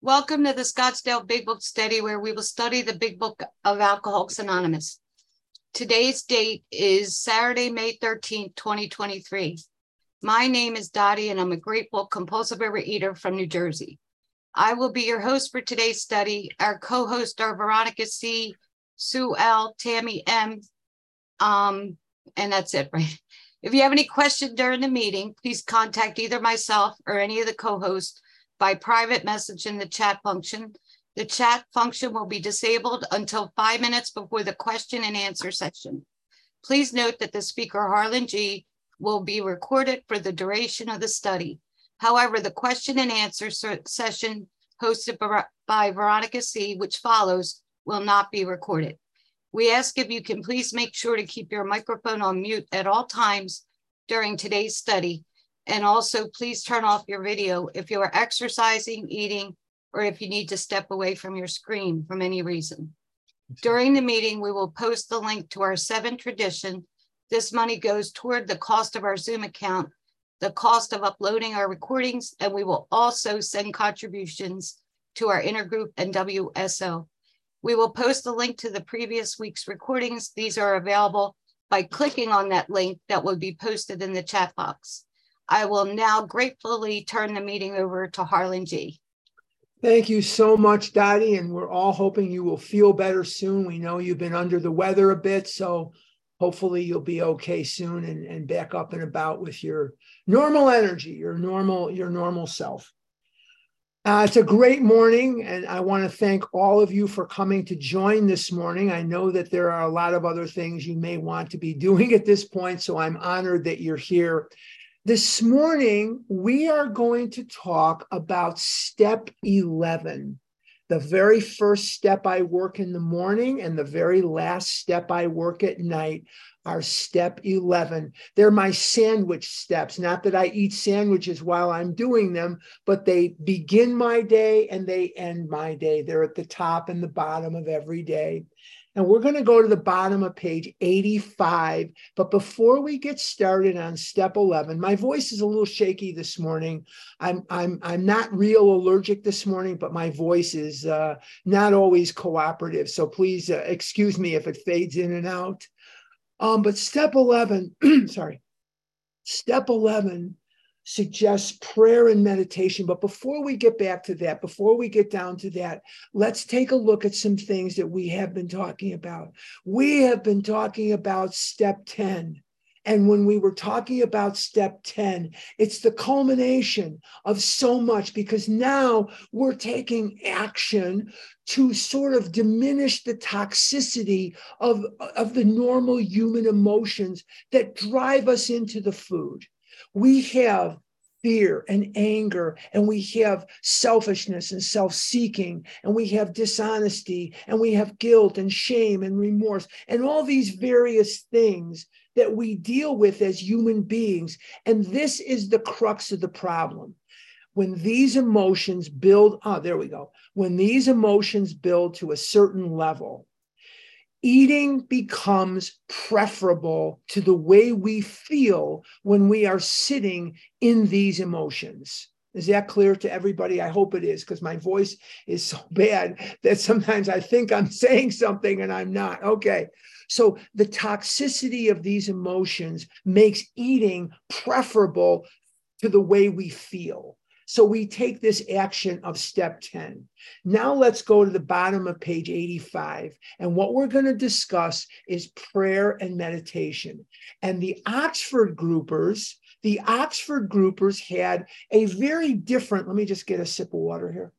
Welcome to the Scottsdale Big Book Study, where we will study the Big Book of Alcoholics Anonymous. Today's date is Saturday, May 13th, 2023. My name is Dottie, and I'm a grateful compulsive overeater from New Jersey. I will be your host for today's study. Our co-hosts are Veronica C., Sue L., Tammy M., um, and that's it, right? If you have any questions during the meeting, please contact either myself or any of the co-hosts by private message in the chat function. The chat function will be disabled until five minutes before the question and answer session. Please note that the speaker, Harlan G., will be recorded for the duration of the study. However, the question and answer session hosted by Veronica C., which follows, will not be recorded. We ask if you can please make sure to keep your microphone on mute at all times during today's study and also please turn off your video if you are exercising, eating, or if you need to step away from your screen from any reason. During the meeting, we will post the link to our seven tradition. This money goes toward the cost of our Zoom account, the cost of uploading our recordings, and we will also send contributions to our intergroup and WSO. We will post the link to the previous week's recordings. These are available by clicking on that link that will be posted in the chat box. I will now gratefully turn the meeting over to Harlan G. Thank you so much, Dottie. And we're all hoping you will feel better soon. We know you've been under the weather a bit, so hopefully you'll be okay soon and, and back up and about with your normal energy, your normal, your normal self. Uh, it's a great morning, and I want to thank all of you for coming to join this morning. I know that there are a lot of other things you may want to be doing at this point, so I'm honored that you're here. This morning, we are going to talk about step 11. The very first step I work in the morning and the very last step I work at night are step 11. They're my sandwich steps. Not that I eat sandwiches while I'm doing them, but they begin my day and they end my day. They're at the top and the bottom of every day. And we're going to go to the bottom of page 85. But before we get started on step 11, my voice is a little shaky this morning. I'm, I'm, I'm not real allergic this morning, but my voice is uh, not always cooperative. So please uh, excuse me if it fades in and out. Um, but step 11, sorry, step 11 suggests prayer and meditation. But before we get back to that, before we get down to that, let's take a look at some things that we have been talking about. We have been talking about step 10. And when we were talking about step 10, it's the culmination of so much because now we're taking action to sort of diminish the toxicity of, of the normal human emotions that drive us into the food we have fear and anger, and we have selfishness and self seeking, and we have dishonesty, and we have guilt and shame and remorse, and all these various things that we deal with as human beings. And this is the crux of the problem. When these emotions build, oh, there we go. When these emotions build to a certain level, eating becomes preferable to the way we feel when we are sitting in these emotions. Is that clear to everybody? I hope it is because my voice is so bad that sometimes I think I'm saying something and I'm not. Okay. So the toxicity of these emotions makes eating preferable to the way we feel. So we take this action of step 10. Now let's go to the bottom of page 85. And what we're going to discuss is prayer and meditation. And the Oxford groupers, the Oxford groupers had a very different, let me just get a sip of water here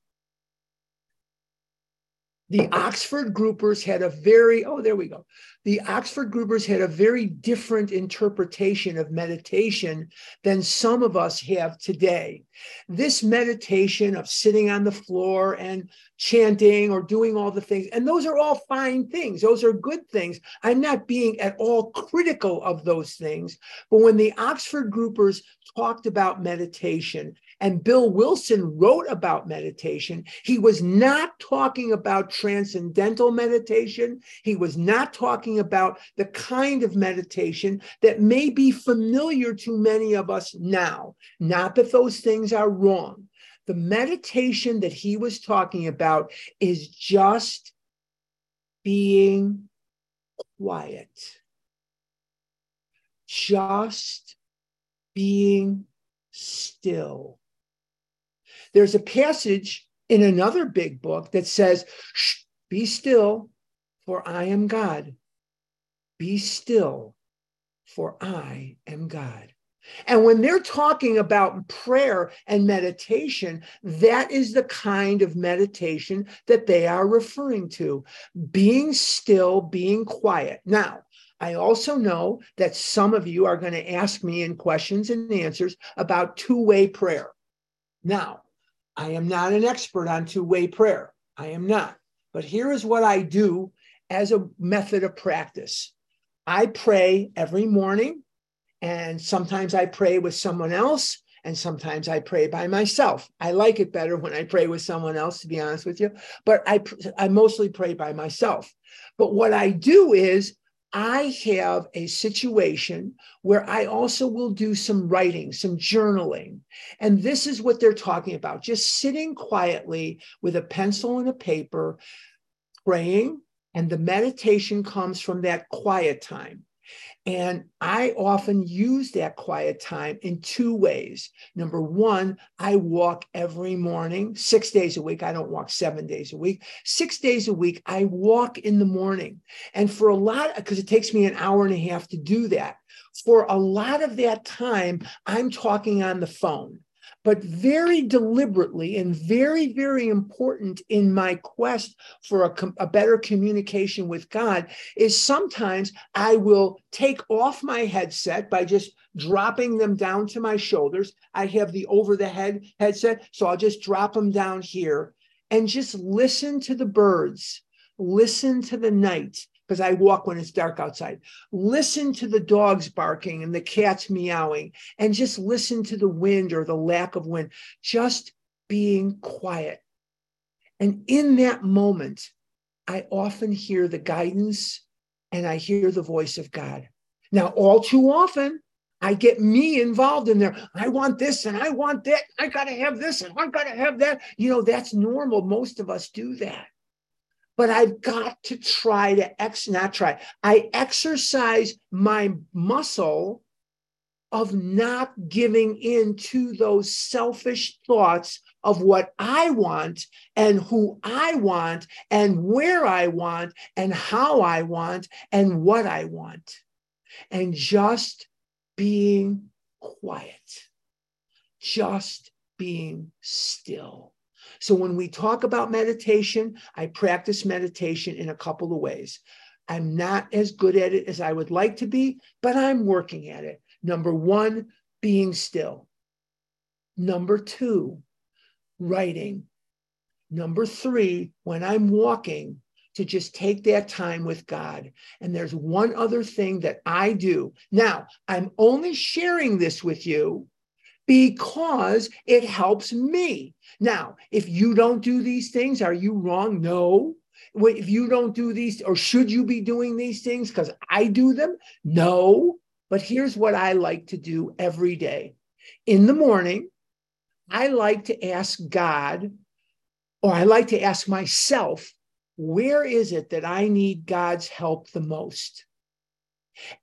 the Oxford groupers had a very, oh, there we go. The Oxford groupers had a very different interpretation of meditation than some of us have today. This meditation of sitting on the floor and chanting or doing all the things, and those are all fine things. Those are good things. I'm not being at all critical of those things. But when the Oxford groupers talked about meditation, and Bill Wilson wrote about meditation. He was not talking about transcendental meditation. He was not talking about the kind of meditation that may be familiar to many of us now. Not that those things are wrong. The meditation that he was talking about is just being quiet, just being still. There's a passage in another big book that says, Be still, for I am God. Be still, for I am God. And when they're talking about prayer and meditation, that is the kind of meditation that they are referring to being still, being quiet. Now, I also know that some of you are going to ask me in questions and answers about two way prayer. Now, I am not an expert on two way prayer. I am not. But here is what I do as a method of practice I pray every morning, and sometimes I pray with someone else, and sometimes I pray by myself. I like it better when I pray with someone else, to be honest with you, but I, I mostly pray by myself. But what I do is I have a situation where I also will do some writing, some journaling. And this is what they're talking about just sitting quietly with a pencil and a paper, praying. And the meditation comes from that quiet time. And I often use that quiet time in two ways. Number one, I walk every morning, six days a week. I don't walk seven days a week. Six days a week, I walk in the morning. And for a lot, because it takes me an hour and a half to do that, for a lot of that time, I'm talking on the phone but very deliberately and very, very important in my quest for a, a, better communication with God is sometimes I will take off my headset by just dropping them down to my shoulders. I have the over the head headset, so I'll just drop them down here and just listen to the birds, listen to the night, because I walk when it's dark outside. Listen to the dogs barking and the cats meowing, and just listen to the wind or the lack of wind, just being quiet. And in that moment, I often hear the guidance and I hear the voice of God. Now, all too often, I get me involved in there. I want this and I want that. I got to have this and I got to have that. You know, that's normal. Most of us do that but I've got to try to ex not try. I exercise my muscle of not giving in to those selfish thoughts of what I want and who I want and where I want and how I want and what I want. And just being quiet, just being still. So when we talk about meditation, I practice meditation in a couple of ways. I'm not as good at it as I would like to be, but I'm working at it. Number one, being still. Number two, writing. Number three, when I'm walking, to just take that time with God. And there's one other thing that I do. Now, I'm only sharing this with you because it helps me. Now, if you don't do these things, are you wrong? No. If you don't do these, or should you be doing these things because I do them? No. But here's what I like to do every day. In the morning, I like to ask God, or I like to ask myself, where is it that I need God's help the most?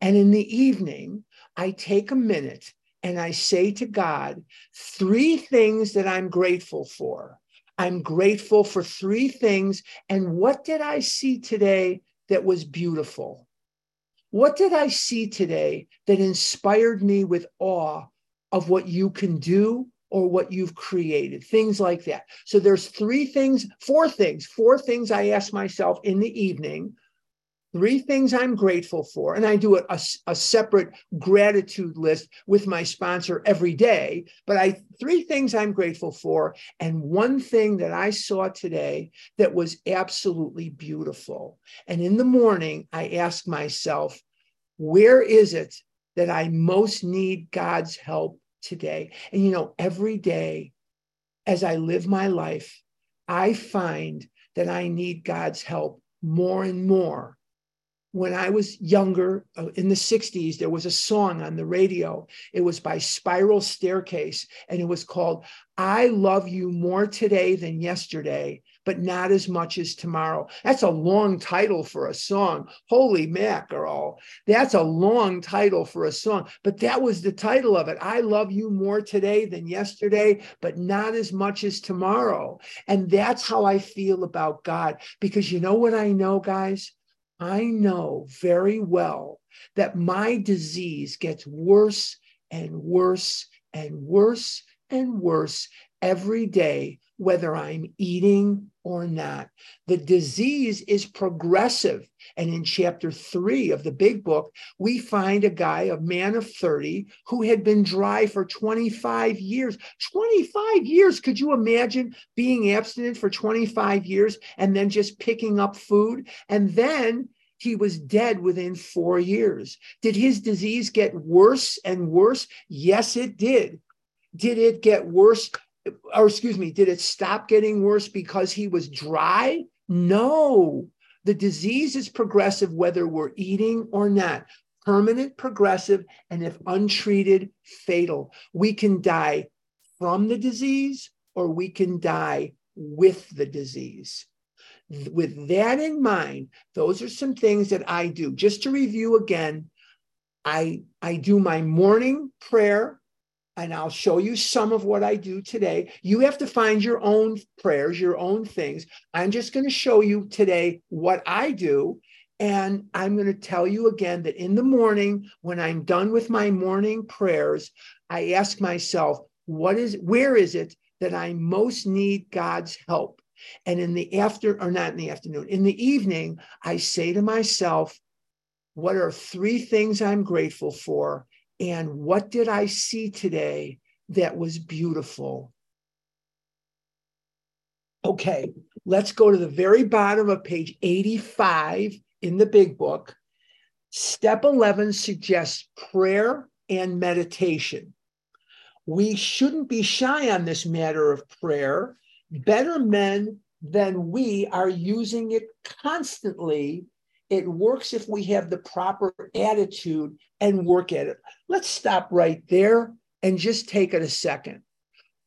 And in the evening, I take a minute and I say to God, three things that I'm grateful for. I'm grateful for three things. And what did I see today that was beautiful? What did I see today that inspired me with awe of what you can do or what you've created? Things like that. So there's three things, four things, four things I ask myself in the evening three things I'm grateful for. And I do a, a, a, separate gratitude list with my sponsor every day. But I three things I'm grateful for. And one thing that I saw today that was absolutely beautiful. And in the morning, I ask myself, where is it that I most need God's help today? And you know, every day as I live my life, I find that I need God's help more and more when I was younger uh, in the 60s, there was a song on the radio. It was by Spiral Starecase, and it was called I Love You More Today Than Yesterday, but Not As Much As Tomorrow. That's a long title for a song. Holy mackerel. That's a long title for a song, but that was the title of it. I love you more today than yesterday, but not as much as tomorrow. And that's how I feel about God, because you know what I know, guys? I know very well that my disease gets worse and worse and worse and worse every day, whether I'm eating or not. The disease is progressive. And in chapter three of the big book, we find a guy, a man of 30, who had been dry for 25 years. 25 years. Could you imagine being abstinent for 25 years and then just picking up food? And then he was dead within four years. Did his disease get worse and worse? Yes, it did. Did it get worse? Or excuse me, did it stop getting worse because he was dry? No. The disease is progressive whether we're eating or not. Permanent, progressive, and if untreated, fatal. We can die from the disease or we can die with the disease with that in mind, those are some things that I do. Just to review again, I, I do my morning prayer, and I'll show you some of what I do today. You have to find your own prayers, your own things. I'm just going to show you today what I do. And I'm going to tell you again that in the morning, when I'm done with my morning prayers, I ask myself, what is, where is it that I most need God's help? And in the after, or not in the afternoon, in the evening, I say to myself, what are three things I'm grateful for? And what did I see today that was beautiful? Okay, let's go to the very bottom of page 85 in the big book. Step 11 suggests prayer and meditation. We shouldn't be shy on this matter of prayer better men than we are using it constantly. It works if we have the proper attitude and work at it. Let's stop right there and just take it a second.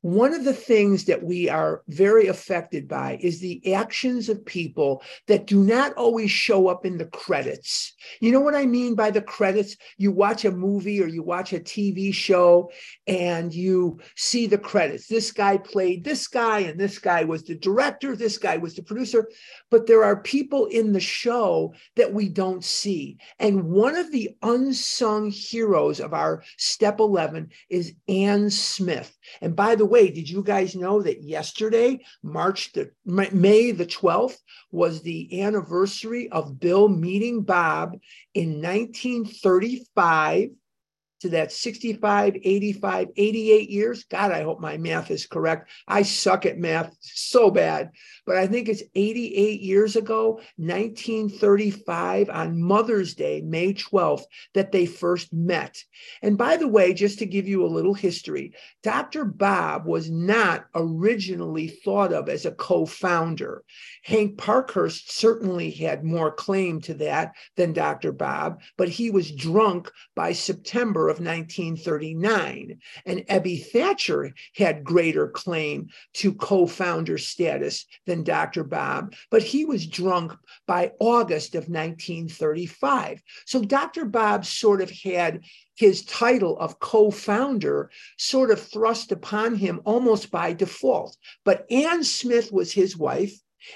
One of the things that we are very affected by is the actions of people that do not always show up in the credits. You know what I mean by the credits? You watch a movie or you watch a TV show and you see the credits. This guy played this guy, and this guy was the director, this guy was the producer. But there are people in the show that we don't see. And one of the unsung heroes of our Step 11 is Anne Smith. And by the way, did you guys know that yesterday, March the May the 12th, was the anniversary of Bill meeting Bob in 1935? To that 65, 85, 88 years. God, I hope my math is correct. I suck at math so bad, but I think it's 88 years ago, 1935, on Mother's Day, May 12th, that they first met. And by the way, just to give you a little history, Dr. Bob was not originally thought of as a co founder. Hank Parkhurst certainly had more claim to that than Dr. Bob, but he was drunk by September of 1939. And Ebby Thatcher had greater claim to co founder status than Dr. Bob, but he was drunk by August of 1935. So Dr. Bob sort of had his title of co founder sort of thrust upon him almost by default. But Anne Smith was his wife.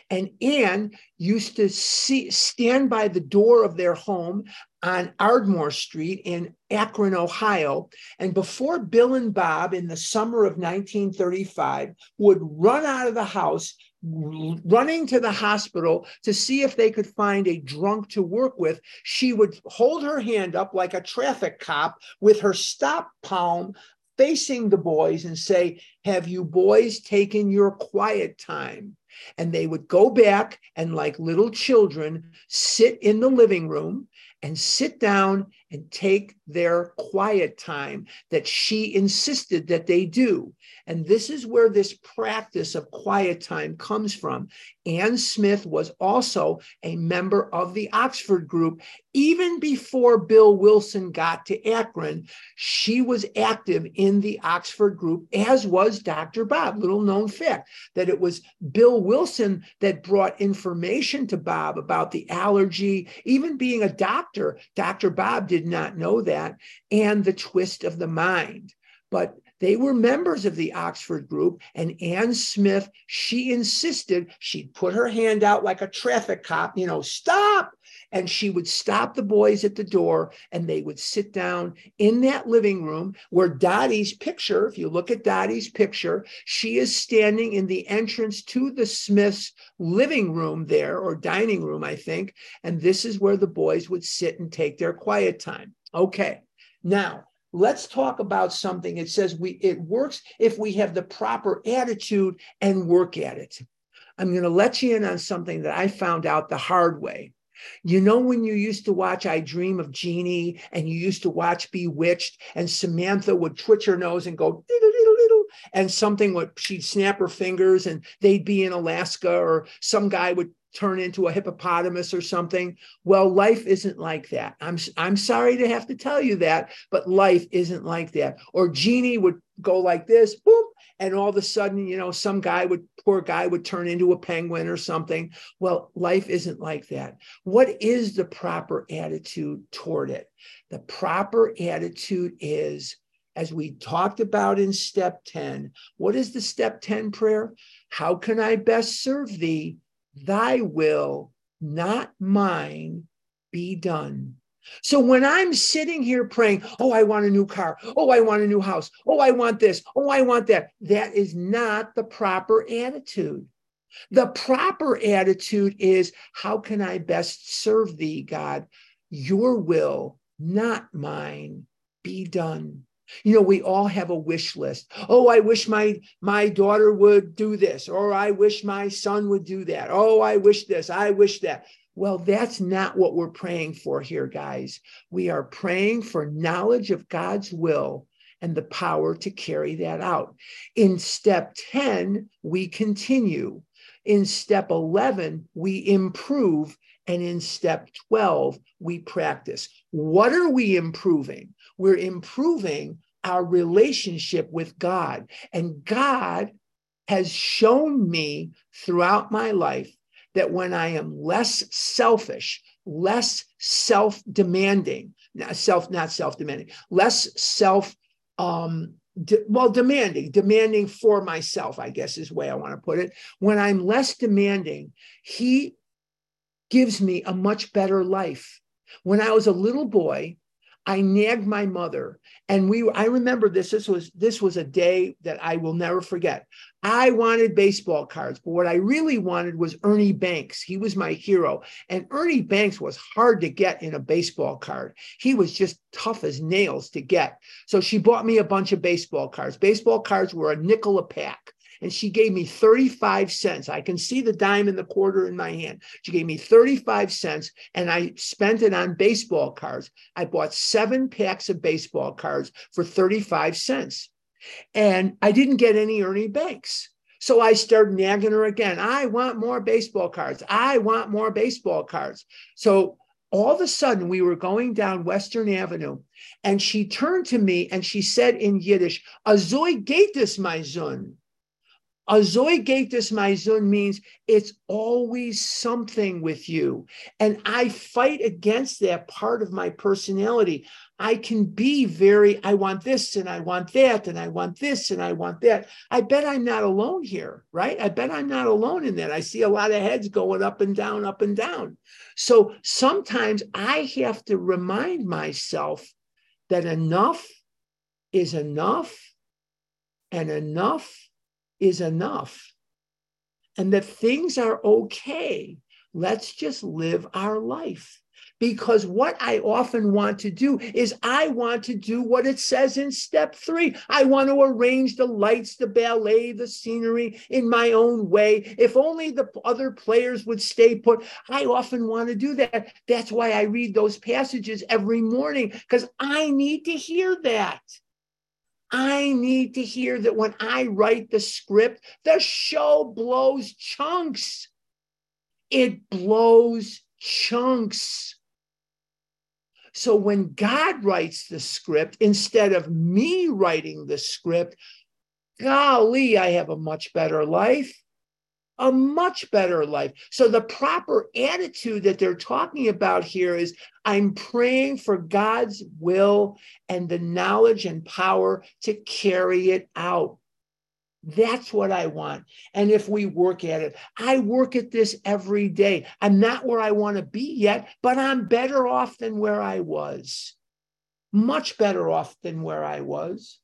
And Anne used to see, stand by the door of their home on Ardmore Street in Akron, Ohio. And before Bill and Bob in the summer of 1935 would run out of the house, running to the hospital to see if they could find a drunk to work with, she would hold her hand up like a traffic cop with her stop palm facing the boys and say, Have you boys taken your quiet time? And they would go back and, like little children, sit in the living room and sit down and take their quiet time that she insisted that they do. And this is where this practice of quiet time comes from. Anne Smith was also a member of the Oxford group. Even before Bill Wilson got to Akron, she was active in the Oxford group, as was Dr. Bob. Little known fact that it was Bill Wilson that brought information to Bob about the allergy. Even being a doctor, Dr. Bob did not know that, and the twist of the mind. But they were members of the Oxford group, and Anne Smith, she insisted she'd put her hand out like a traffic cop, you know, stop. And she would stop the boys at the door and they would sit down in that living room where Dottie's picture, if you look at Dottie's picture, she is standing in the entrance to the Smiths' living room there or dining room, I think. And this is where the boys would sit and take their quiet time. Okay. Now, let's talk about something it says we it works if we have the proper attitude and work at it i'm going to let you in on something that i found out the hard way you know when you used to watch i dream of jeannie and you used to watch bewitched and samantha would twitch her nose and go and something would she'd snap her fingers and they'd be in alaska or some guy would turn into a hippopotamus or something. Well, life isn't like that. I'm I'm sorry to have to tell you that, but life isn't like that. Or Jeannie would go like this, boom, and all of a sudden, you know, some guy would poor guy would turn into a penguin or something. Well, life isn't like that. What is the proper attitude toward it? The proper attitude is as we talked about in step 10, what is the step 10 prayer? How can I best serve thee? Thy will, not mine, be done. So when I'm sitting here praying, oh, I want a new car. Oh, I want a new house. Oh, I want this. Oh, I want that. That is not the proper attitude. The proper attitude is, how can I best serve thee, God? Your will, not mine, be done. You know, we all have a wish list. Oh, I wish my my daughter would do this, or I wish my son would do that. Oh, I wish this, I wish that. Well, that's not what we're praying for here, guys. We are praying for knowledge of God's will and the power to carry that out. In step 10, we continue. In step 11, we improve. And in step 12, we practice. What are we improving? We're improving our relationship with God. And God has shown me throughout my life that when I am less selfish, less self demanding, self, not self demanding, less self, um, de- well, demanding, demanding for myself, I guess is the way I want to put it. When I'm less demanding, He gives me a much better life. When I was a little boy, I nagged my mother and we I remember this this was this was a day that I will never forget. I wanted baseball cards, but what I really wanted was Ernie Banks. He was my hero. And Ernie Banks was hard to get in a baseball card. He was just tough as nails to get. So she bought me a bunch of baseball cards. Baseball cards were a nickel a pack and she gave me 35 cents. I can see the dime and the quarter in my hand. She gave me 35 cents and I spent it on baseball cards. I bought seven packs of baseball cards for 35 cents. And I didn't get any Ernie Banks. So I started nagging her again. I want more baseball cards. I want more baseball cards. So all of a sudden we were going down Western Avenue and she turned to me and she said in Yiddish, Azoy gatus my zun. Azoigatus maizun means it's always something with you. And I fight against that part of my personality. I can be very, I want this and I want that and I want this and I want that. I bet I'm not alone here, right? I bet I'm not alone in that. I see a lot of heads going up and down, up and down. So sometimes I have to remind myself that enough is enough and enough is enough and that things are okay. Let's just live our life because what I often want to do is I want to do what it says in step three. I want to arrange the lights, the ballet, the scenery in my own way. If only the other players would stay put. I often want to do that. That's why I read those passages every morning because I need to hear that. I need to hear that when I write the script, the show blows chunks. It blows chunks. So when God writes the script, instead of me writing the script, golly, I have a much better life. A much better life. So, the proper attitude that they're talking about here is I'm praying for God's will and the knowledge and power to carry it out. That's what I want. And if we work at it, I work at this every day. I'm not where I want to be yet, but I'm better off than where I was. Much better off than where I was.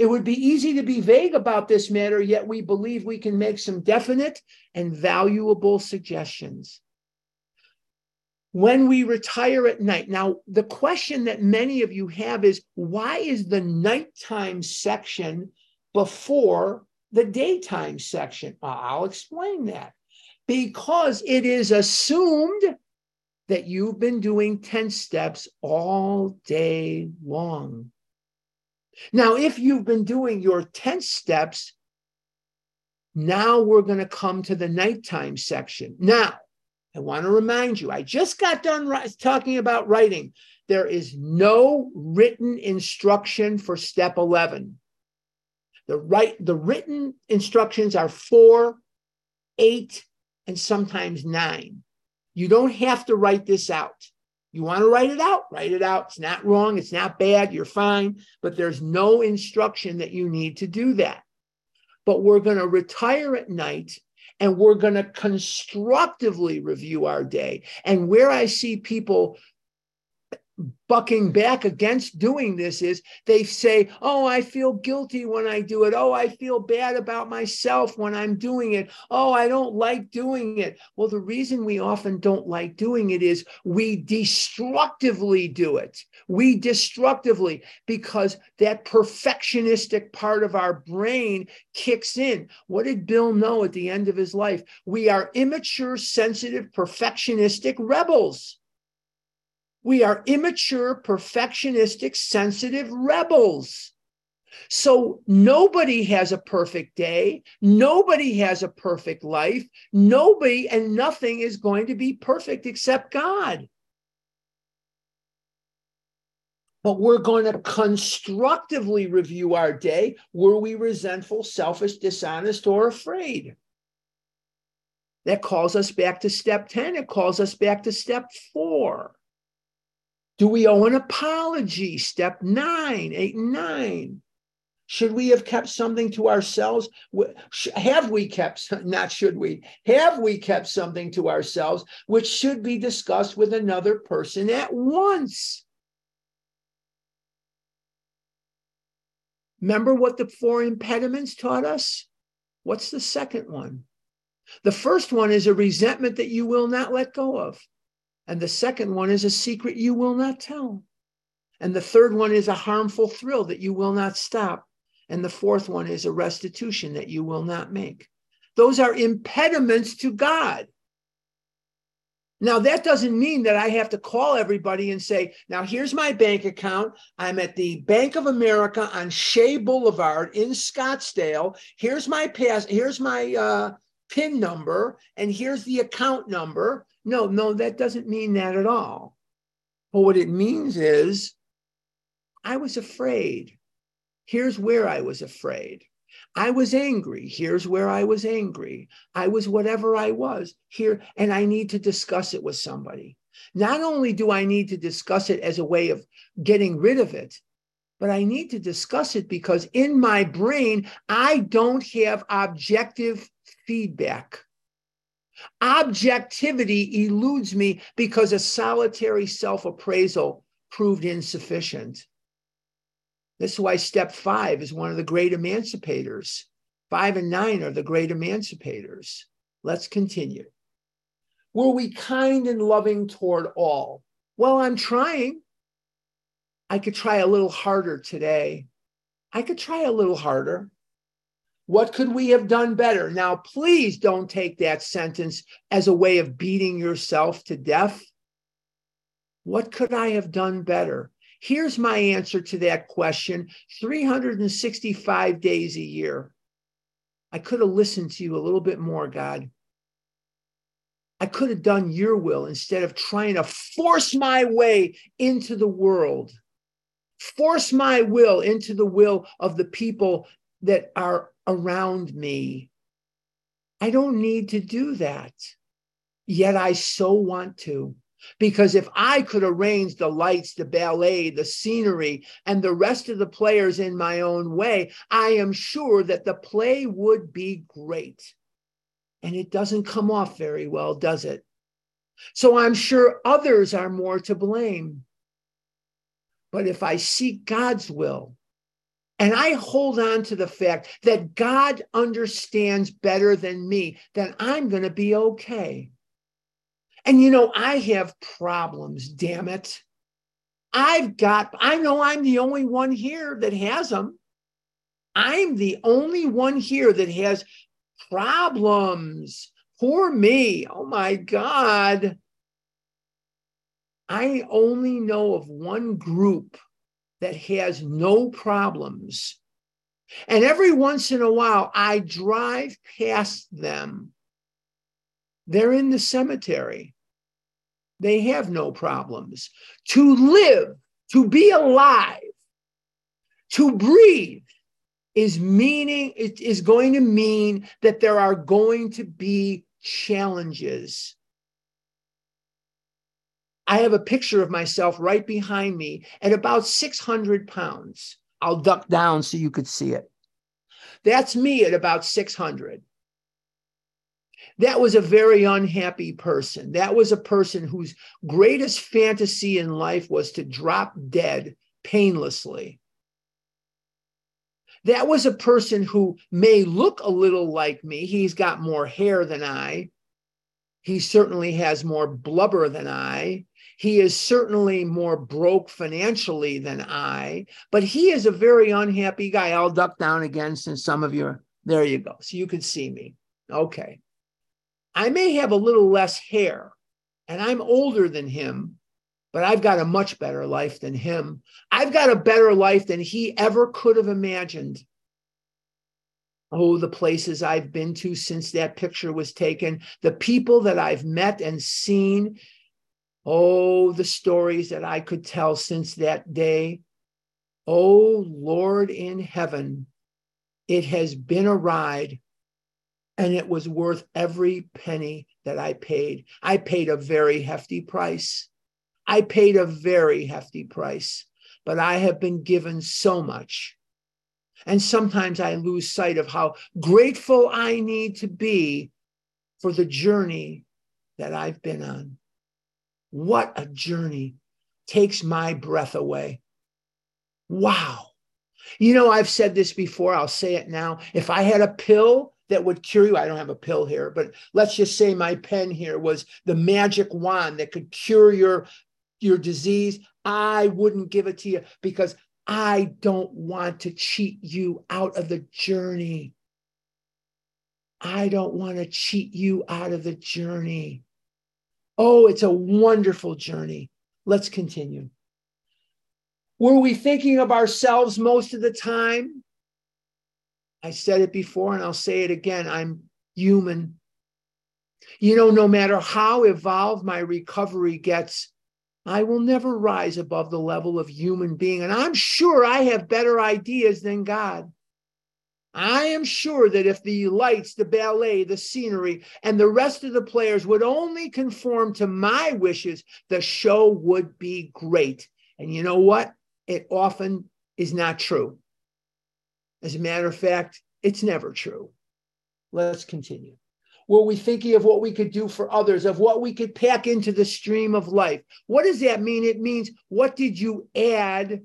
It would be easy to be vague about this matter, yet we believe we can make some definite and valuable suggestions. When we retire at night, now the question that many of you have is why is the nighttime section before the daytime section. Uh, I'll explain that. Because it is assumed that you've been doing 10 steps all day long. Now, if you've been doing your 10 steps, now we're going to come to the nighttime section. Now, I want to remind you, I just got done talking about writing. There is no written instruction for step 11. The right, the written instructions are four, eight, and sometimes nine. You don't have to write this out. You want to write it out, write it out. It's not wrong, it's not bad, you're fine, but there's no instruction that you need to do that. But we're going to retire at night and we're going to constructively review our day. And where I see people bucking back against doing this is they say, Oh, I feel guilty when I do it. Oh, I feel bad about myself when I'm doing it. Oh, I don't like doing it. Well, the reason we often don't like doing it is we destructively do it. We destructively because that perfectionistic part of our brain kicks in. What did Bill know at the end of his life? We are immature, sensitive, perfectionistic rebels. We are immature, perfectionistic, sensitive rebels. So nobody has a perfect day. Nobody has a perfect life. Nobody and nothing is going to be perfect except God. But we're going to constructively review our day. Were we resentful, selfish, dishonest, or afraid? That calls us back to step 10. It calls us back to step four. Do we owe an apology? Step nine, eight, and nine. Should we have kept something to ourselves? Have we kept, not should we, have we kept something to ourselves which should be discussed with another person at once? Remember what the four impediments taught us? What's the second one? The first one is a resentment that you will not let go of. And the second one is a secret you will not tell. And the third one is a harmful thrill that you will not stop. And the fourth one is a restitution that you will not make. Those are impediments to God. Now, that doesn't mean that I have to call everybody and say, now here's my bank account. I'm at the Bank of America on Shea Boulevard in Scottsdale. Here's my pass, here's my uh, PIN number, and here's the account number. No, no, that doesn't mean that at all. But what it means is I was afraid. Here's where I was afraid. I was angry. Here's where I was angry. I was whatever I was here, and I need to discuss it with somebody. Not only do I need to discuss it as a way of getting rid of it, but I need to discuss it because in my brain, I don't have objective feedback. Objectivity eludes me because a solitary self appraisal proved insufficient. This is why step five is one of the great emancipators. Five and nine are the great emancipators. Let's continue. Were we kind and loving toward all? Well, I'm trying. I could try a little harder today. I could try a little harder. What could we have done better? Now, please don't take that sentence as a way of beating yourself to death. What could I have done better? Here's my answer to that question 365 days a year. I could have listened to you a little bit more, God. I could have done your will instead of trying to force my way into the world, force my will into the will of the people that are around me. I don't need to do that. Yet I so want to. Because if I could arrange the lights, the ballet, the scenery, and the rest of the players in my own way, I am sure that the play would be great. And it doesn't come off very well, does it? So I'm sure others are more to blame. But if I seek God's will, and I hold on to the fact that God understands better than me, then I'm going to be okay. And you know, I have problems, damn it. I've got, I know I'm the only one here that has them. I'm the only one here that has problems. Poor me. Oh my God. I only know of one group that has no problems. And every once in a while, I drive past them they're in the cemetery. They have no problems. To live, to be alive, to breathe is meaning, it is going to mean that there are going to be challenges. I have a picture of myself right behind me at about 600 pounds. I'll duck down so you could see it. That's me at about 600 that was a very unhappy person. That was a person whose greatest fantasy in life was to drop dead painlessly. That was a person who may look a little like me. He's got more hair than I. He certainly has more blubber than I. He is certainly more broke financially than I, but he is a very unhappy guy. I'll duck down again since some of you are there. You go. So you can see me. Okay. I may have a little less hair and I'm older than him, but I've got a much better life than him. I've got a better life than he ever could have imagined. Oh, the places I've been to since that picture was taken, the people that I've met and seen. Oh, the stories that I could tell since that day. Oh, Lord in heaven, it has been a ride and it was worth every penny that I paid. I paid a very hefty price. I paid a very hefty price, but I have been given so much. And sometimes I lose sight of how grateful I need to be for the journey that I've been on. What a journey takes my breath away. Wow. You know, I've said this before, I'll say it now. If I had a pill that would cure you. I don't have a pill here, but let's just say my pen here was the magic wand that could cure your your disease. I wouldn't give it to you because I don't want to cheat you out of the journey. I don't want to cheat you out of the journey. Oh, it's a wonderful journey. Let's continue. Were we thinking of ourselves most of the time? I said it before and I'll say it again. I'm human. You know, no matter how evolved my recovery gets, I will never rise above the level of human being. And I'm sure I have better ideas than God. I am sure that if the lights, the ballet, the scenery, and the rest of the players would only conform to my wishes, the show would be great. And you know what? It often is not true. As a matter of fact, it's never true. Let's continue. Were we thinking of what we could do for others, of what we could pack into the stream of life? What does that mean? It means what did you add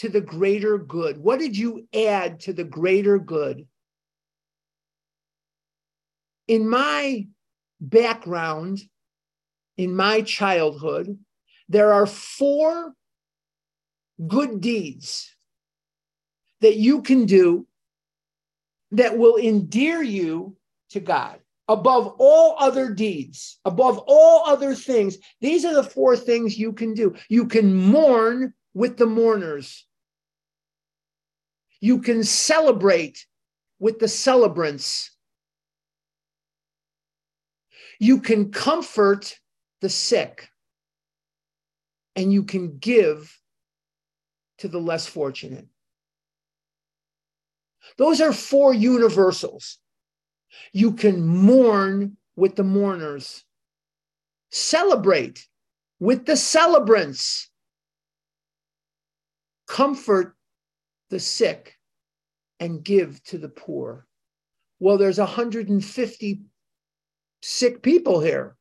to the greater good? What did you add to the greater good? In my background, in my childhood, there are four good deeds that you can do that will endear you to God above all other deeds, above all other things. These are the four things you can do. You can mourn with the mourners, you can celebrate with the celebrants, you can comfort the sick, and you can give to the less fortunate. Those are four universals. You can mourn with the mourners, celebrate with the celebrants, comfort the sick, and give to the poor. Well, there's 150 sick people here.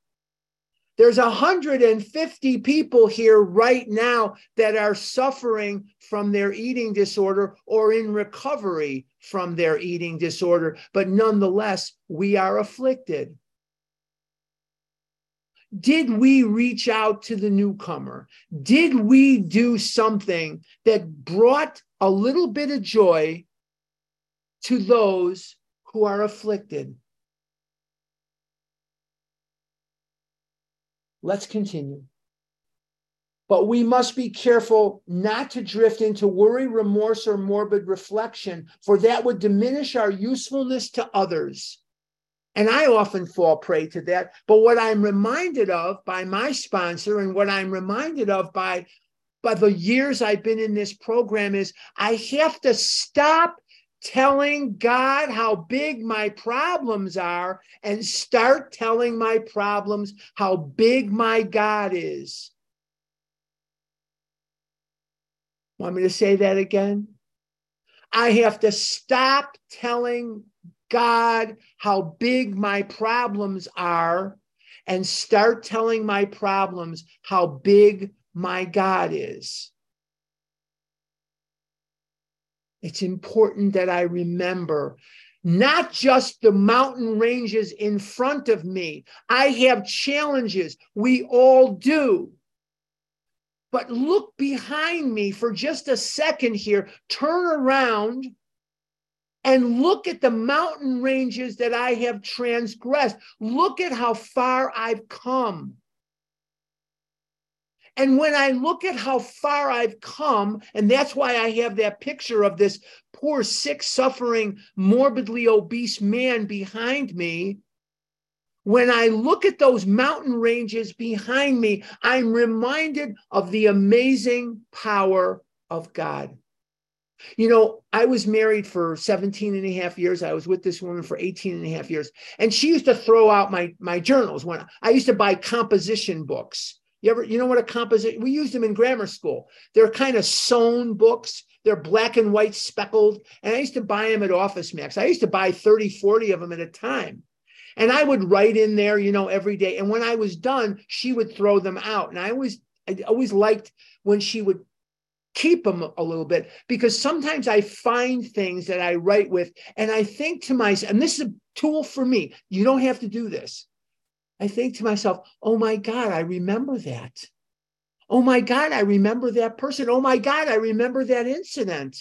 There's 150 people here right now that are suffering from their eating disorder or in recovery from their eating disorder, but nonetheless, we are afflicted. Did we reach out to the newcomer? Did we do something that brought a little bit of joy to those who are afflicted? Let's continue. But we must be careful not to drift into worry, remorse, or morbid reflection, for that would diminish our usefulness to others. And I often fall prey to that. But what I'm reminded of by my sponsor and what I'm reminded of by, by the years I've been in this program is I have to stop telling God how big my problems are and start telling my problems how big my God is. Want me to say that again? I have to stop telling God how big my problems are and start telling my problems how big my God is. It's important that I remember not just the mountain ranges in front of me. I have challenges. We all do. But look behind me for just a second here. Turn around and look at the mountain ranges that I have transgressed. Look at how far I've come. And when I look at how far I've come, and that's why I have that picture of this poor, sick, suffering, morbidly obese man behind me. When I look at those mountain ranges behind me, I'm reminded of the amazing power of God. You know, I was married for 17 and a half years. I was with this woman for 18 and a half years. And she used to throw out my, my journals when I used to buy composition books you ever, you know what a composition, we used them in grammar school. They're kind of sewn books. They're black and white speckled. And I used to buy them at Office Max. I used to buy 30, 40 of them at a time. And I would write in there, you know, every day. And when I was done, she would throw them out. And I always, I always liked when she would keep them a little bit because sometimes I find things that I write with and I think to myself, and this is a tool for me. You don't have to do this. I think to myself, oh my God, I remember that. Oh my God, I remember that person. Oh my God, I remember that incident.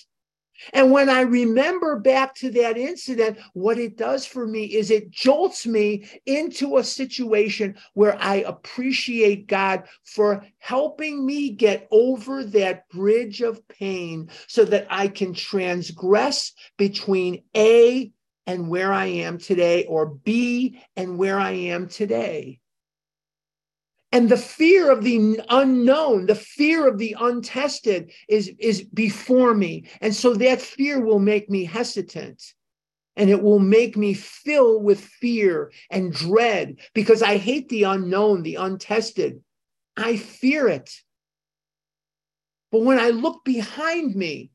And when I remember back to that incident, what it does for me is it jolts me into a situation where I appreciate God for helping me get over that bridge of pain so that I can transgress between A and where I am today, or be and where I am today. And the fear of the unknown, the fear of the untested is, is before me. And so that fear will make me hesitant and it will make me fill with fear and dread because I hate the unknown, the untested. I fear it. But when I look behind me,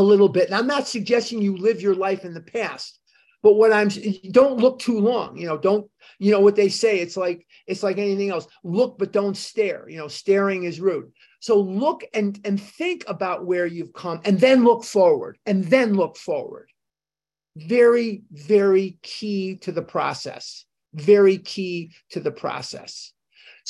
a little bit. And I'm not suggesting you live your life in the past, but what I'm don't look too long. You know, don't you know what they say? It's like it's like anything else. Look, but don't stare. You know, staring is rude. So look and and think about where you've come, and then look forward, and then look forward. Very, very key to the process. Very key to the process.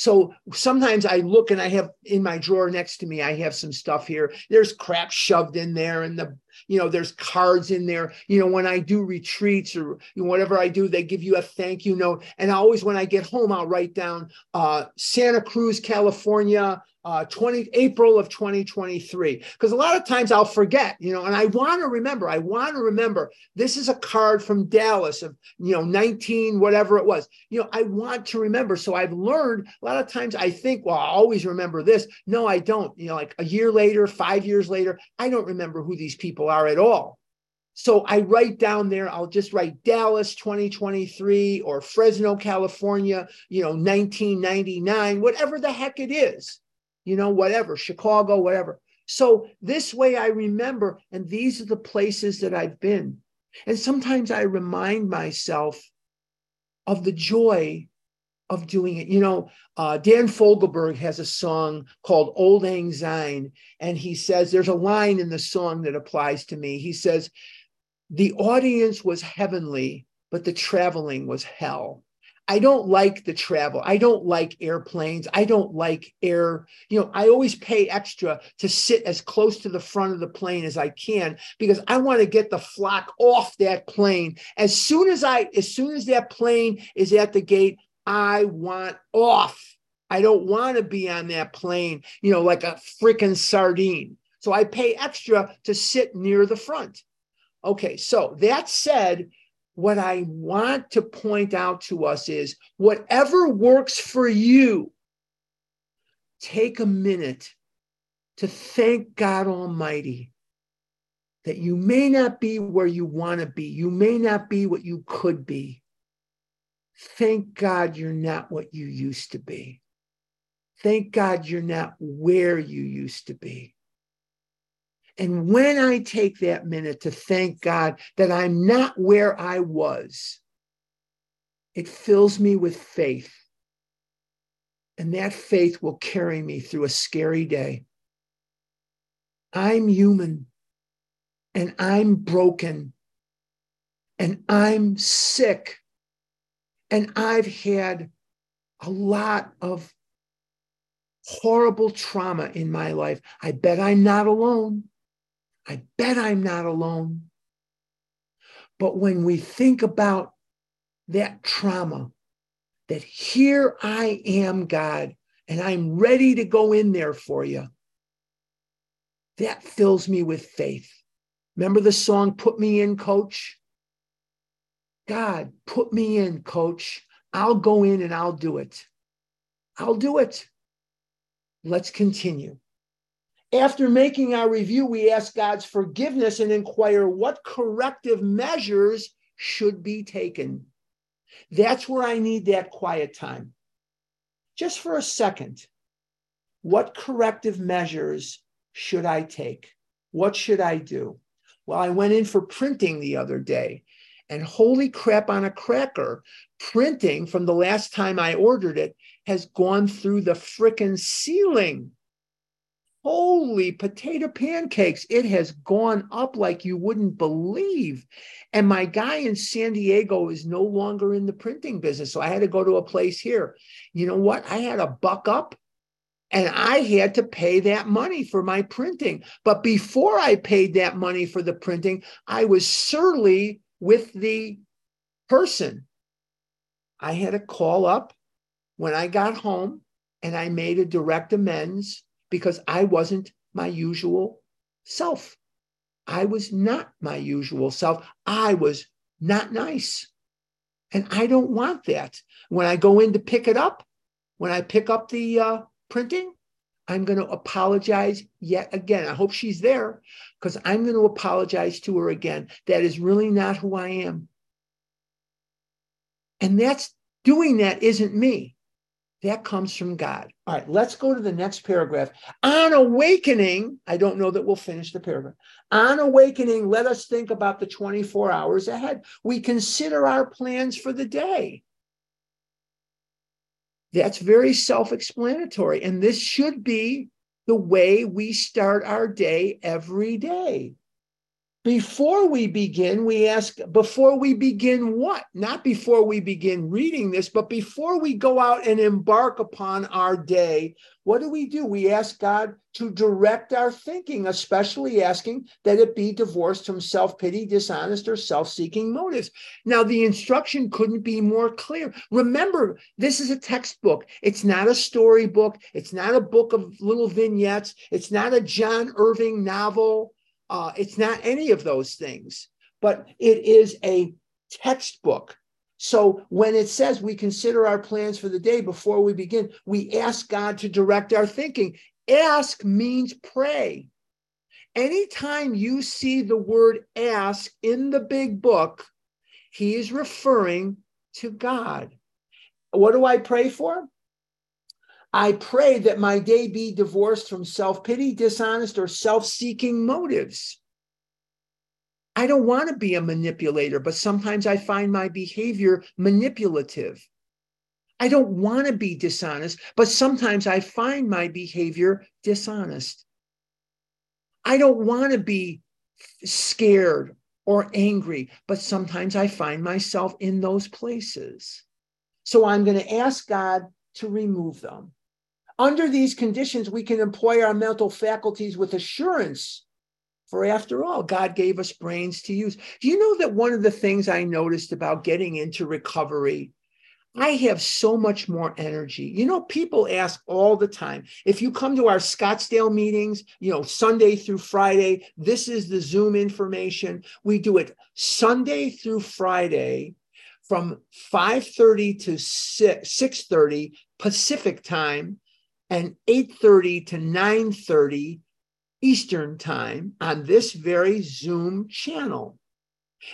So sometimes I look and I have in my drawer next to me, I have some stuff here. There's crap shoved in there, and the you know there's cards in there. You know when I do retreats or whatever I do, they give you a thank you note. And I always when I get home, I'll write down uh, Santa Cruz, California, uh, 20 April of 2023. Because a lot of times I'll forget, you know, and I want to remember, I want to remember this is a card from Dallas of, you know, 19, whatever it was. You know, I want to remember. So I've learned a lot of times I think, well, I always remember this. No, I don't. You know, like a year later, five years later, I don't remember who these people are at all. So I write down there, I'll just write Dallas 2023 or Fresno, California, you know, 1999, whatever the heck it is you know, whatever, Chicago, whatever. So this way I remember, and these are the places that I've been. And sometimes I remind myself of the joy of doing it. You know, uh, Dan Fogelberg has a song called Old Syne, and he says there's a line in the song that applies to me. He says, The audience was heavenly, but the traveling was hell. I don't like the travel. I don't like airplanes. I don't like air. You know, I always pay extra to sit as close to the front of the plane as I can because I want to get the flock off that plane. As soon as I, as soon as that plane is at the gate, I want off. I don't want to be on that plane, you know, like a freaking sardine. So I pay extra to sit near the front. Okay, so that said, what I want to point out to us is whatever works for you, take a minute to thank God Almighty that you may not be where you want to be. You may not be what you could be. Thank God you're not what you used to be. Thank God you're not where you used to be. And when I take that minute to thank God that I'm not where I was, it fills me with faith. And that faith will carry me through a scary day. I'm human and I'm broken and I'm sick and I've had a lot of horrible trauma in my life. I bet I'm not alone. I bet I'm not alone. But when we think about that trauma, that here I am, God, and I'm ready to go in there for you, that fills me with faith. Remember the song, Put Me In, Coach? God, put me in, Coach. I'll go in and I'll do it. I'll do it. Let's continue. After making our review, we ask God's forgiveness and inquire what corrective measures should be taken. That's where I need that quiet time. Just for a second, what corrective measures should I take? What should I do? Well, I went in for printing the other day, and holy crap on a cracker, printing from the last time I ordered it has gone through the frickin' ceiling. Holy potato pancakes. It has gone up like you wouldn't believe. And my guy in San Diego is no longer in the printing business. So I had to go to a place here. You know what? I had a buck up and I had to pay that money for my printing. But before I paid that money for the printing, I was surly with the person. I had to call up when I got home and I made a direct amends because I wasn't my usual self. I was not my usual self. I was not nice. And I don't want that. When I go in to pick it up, when I pick up the uh, printing, I'm going to apologize yet again. I hope she's there because I'm going to apologize to her again. That is really not who I am. And that's doing that isn't me. That comes from God. All right, let's go to the next paragraph. On awakening, I don't know that we'll finish the paragraph. On awakening, let us think about the 24 hours ahead. We consider our plans for the day. That's very self explanatory. And this should be the way we start our day every day. Before we begin, we ask, before we begin what? Not before we begin reading this, but before we go out and embark upon our day, what do we do? We ask God to direct our thinking, especially asking that it be divorced from self pity, dishonest, or self seeking motives. Now, the instruction couldn't be more clear. Remember, this is a textbook, it's not a storybook, it's not a book of little vignettes, it's not a John Irving novel. Uh, it's not any of those things, but it is a textbook. So when it says we consider our plans for the day before we begin, we ask God to direct our thinking. Ask means pray. Anytime you see the word ask in the big book, he is referring to God. What do I pray for? I pray that my day be divorced from self pity, dishonest, or self seeking motives. I don't want to be a manipulator, but sometimes I find my behavior manipulative. I don't want to be dishonest, but sometimes I find my behavior dishonest. I don't want to be scared or angry, but sometimes I find myself in those places. So I'm going to ask God to remove them. Under these conditions, we can employ our mental faculties with assurance. For after all, God gave us brains to use. Do you know that one of the things I noticed about getting into recovery? I have so much more energy. You know, people ask all the time if you come to our Scottsdale meetings, you know, Sunday through Friday, this is the Zoom information. We do it Sunday through Friday from 5:30 to 6, 6:30 Pacific time and 8:30 to 9:30 Eastern time on this very Zoom channel.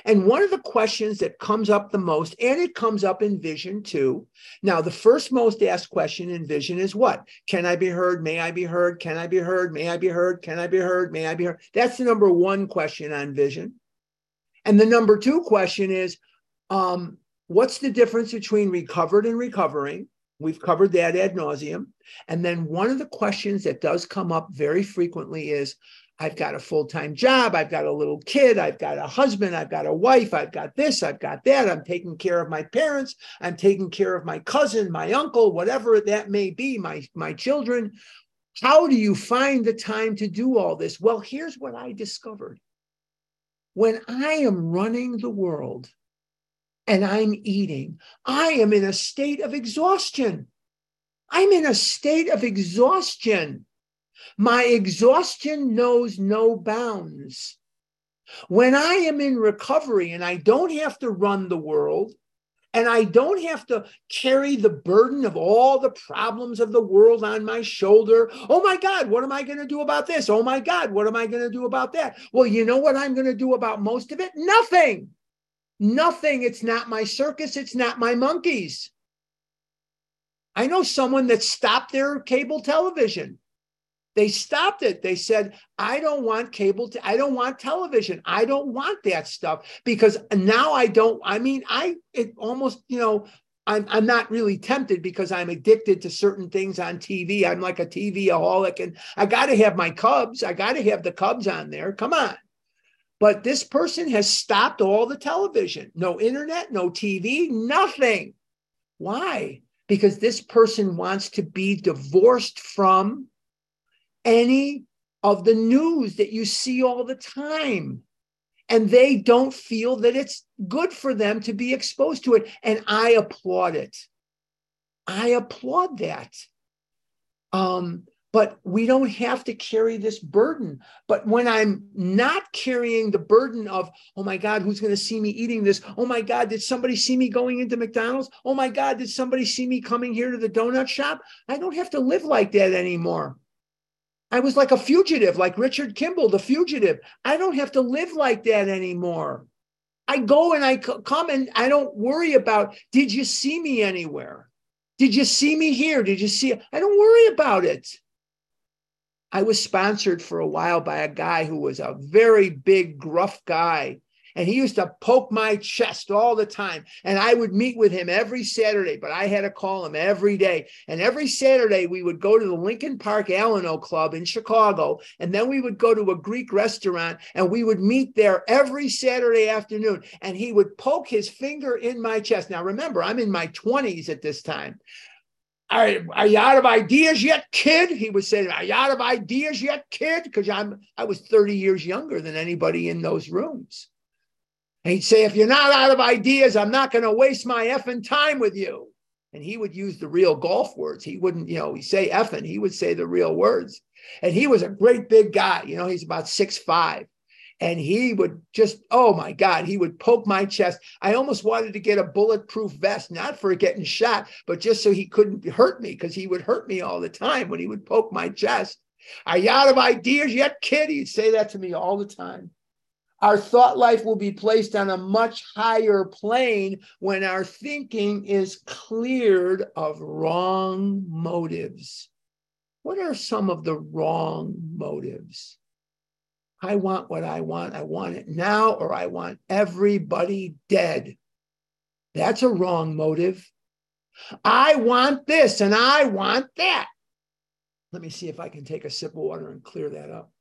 And one of the questions that comes up the most, and it comes up in vision too. Now, the first most asked question in vision is what? Can I be heard? May I be heard? Can I be heard? May I be heard? Can I be heard? May I be heard? That's the number one question on vision. And the number two question is um, what's the difference between recovered and recovering? We've covered that ad nauseum. And then one of the questions that does come up very frequently is I've got a full time job, I've got a little kid, I've got a husband, I've got a wife, I've got this, I've got that, I'm taking care of my parents, I'm taking care of my cousin, my uncle, whatever that may be, my, my children. How do you find the time to do all this? Well, here's what I discovered. When I am running the world, and I'm eating, I am in a state of exhaustion. I'm in a state of exhaustion. My exhaustion knows no bounds. When I am in recovery and I don't have to run the world, and I don't have to carry the burden of all the problems of the world on my shoulder. Oh my God, what am I going to do about this? Oh my God, what am I going to do about that? Well, you know what I'm going to do about most of it? Nothing. Nothing. It's not my circus. It's not my monkeys. I know someone that stopped their cable television. They stopped it. They said, I don't want cable. I don't want television. I don't want that stuff because now I don't. I mean, I, it almost, you know, I'm, I'm not really tempted because I'm addicted to certain things on TV. I'm like a TV aholic and I got to have my Cubs. I got to have the Cubs on there. Come on. But this person has stopped all the television, no internet, no TV, nothing. Why? Because this person wants to be divorced from any of the news that you see all the time. And they don't feel that it's good for them to be exposed to it. And I applaud it. I applaud that. Um, but we don't have to carry this burden. But when I'm not carrying the burden of, oh my God, who's going to see me eating this? Oh my God, did somebody see me going into McDonald's? Oh my God, did somebody see me coming here to the donut shop? I don't have to live like that anymore. I was like a fugitive, like Richard Kimble, the fugitive. I don't have to live like that anymore. I go and I come and I don't worry about, did you see me anywhere? Did you see me here? Did you see? I don't worry about it. I was sponsored for a while by a guy who was a very big, gruff guy. and he used to poke my chest all the time. And I would meet with him every Saturday, but I had to call him every day. And every Saturday, we would go to the Lincoln Park Alano Club in Chicago, and then we would go to a Greek restaurant and we would meet there every Saturday afternoon. And he would poke his finger in my chest. Now, remember, I'm in my 20s at this time. Are, are you out of ideas yet, kid? He would say, Are you out of ideas yet, kid? Because I'm I was 30 years younger than anybody in those rooms. And he'd say, if you're not out of ideas, I'm not going to waste my effing time with you. And he would use the real golf words. He wouldn't, you know, he say effing, he would say the real words. And he was a great big guy. You know, he's about six five. And he would just, oh my God, he would poke my chest. I almost wanted to get a bulletproof vest, not for getting shot, but just so he couldn't hurt me because he would hurt me all the time when he would poke my chest. Are you out of ideas yet, kid? He'd say that to me all the time. Our thought life will be placed on a much higher plane when our thinking is cleared of wrong motives. What are some of the wrong motives? I want what I want. I want it now, or I want everybody dead. That's a wrong motive. I want this and I want that. Let me see if I can take a sip of water and clear that up.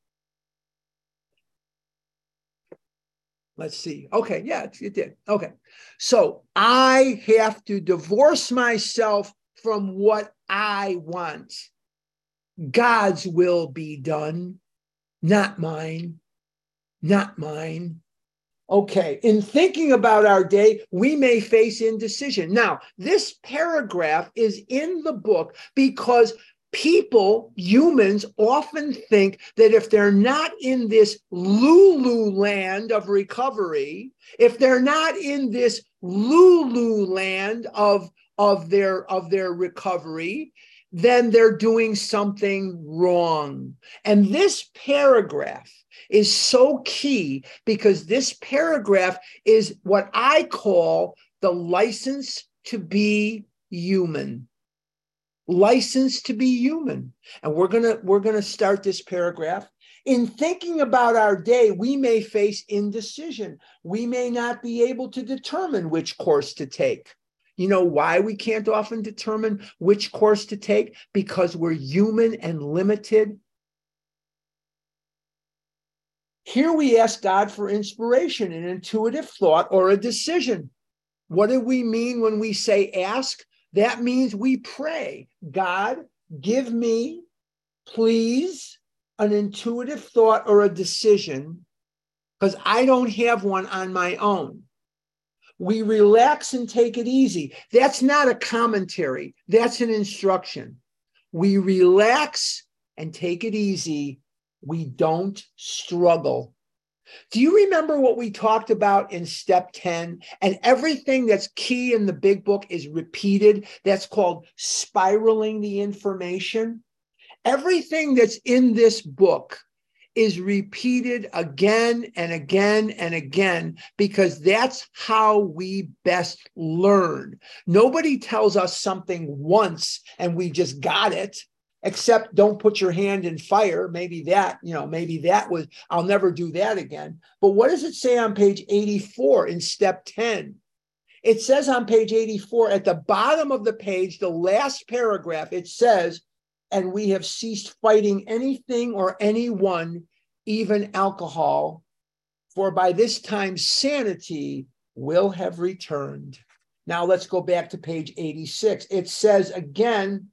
Let's see. Okay, yeah, it did. Okay. So I have to divorce myself from what I want. God's will be done, not mine, not mine. Okay, in thinking about our day, we may face indecision. Now, this paragraph is in the book because people, humans, often think that if they're not in this Lulu land of recovery, if they're not in this Lulu land of, of, their, of their recovery, then they're doing something wrong. And this paragraph is so key because this paragraph is what I call the license to be human license to be human. And we're going to we're going to start this paragraph. In thinking about our day, we may face indecision. We may not be able to determine which course to take. You know why we can't often determine which course to take? Because we're human and limited. Here we ask God for inspiration, an intuitive thought, or a decision. What do we mean when we say ask? That means we pray, God, give me, please, an intuitive thought or a decision because I don't have one on my own. We relax and take it easy. That's not a commentary, that's an instruction. We relax and take it easy. We don't struggle. Do you remember what we talked about in step 10? And everything that's key in the big book is repeated. That's called spiraling the information. Everything that's in this book is repeated again and again and again because that's how we best learn. Nobody tells us something once and we just got it except don't put your hand in fire. Maybe that, you know, maybe that was, I'll never do that again. But what does it say on page 84 in step 10? It says on page 84 at the bottom of the page, the last paragraph, it says, and we have ceased fighting anything or anyone, even alcohol, for by this time sanity will have returned. Now let's go back to page 86. It says again,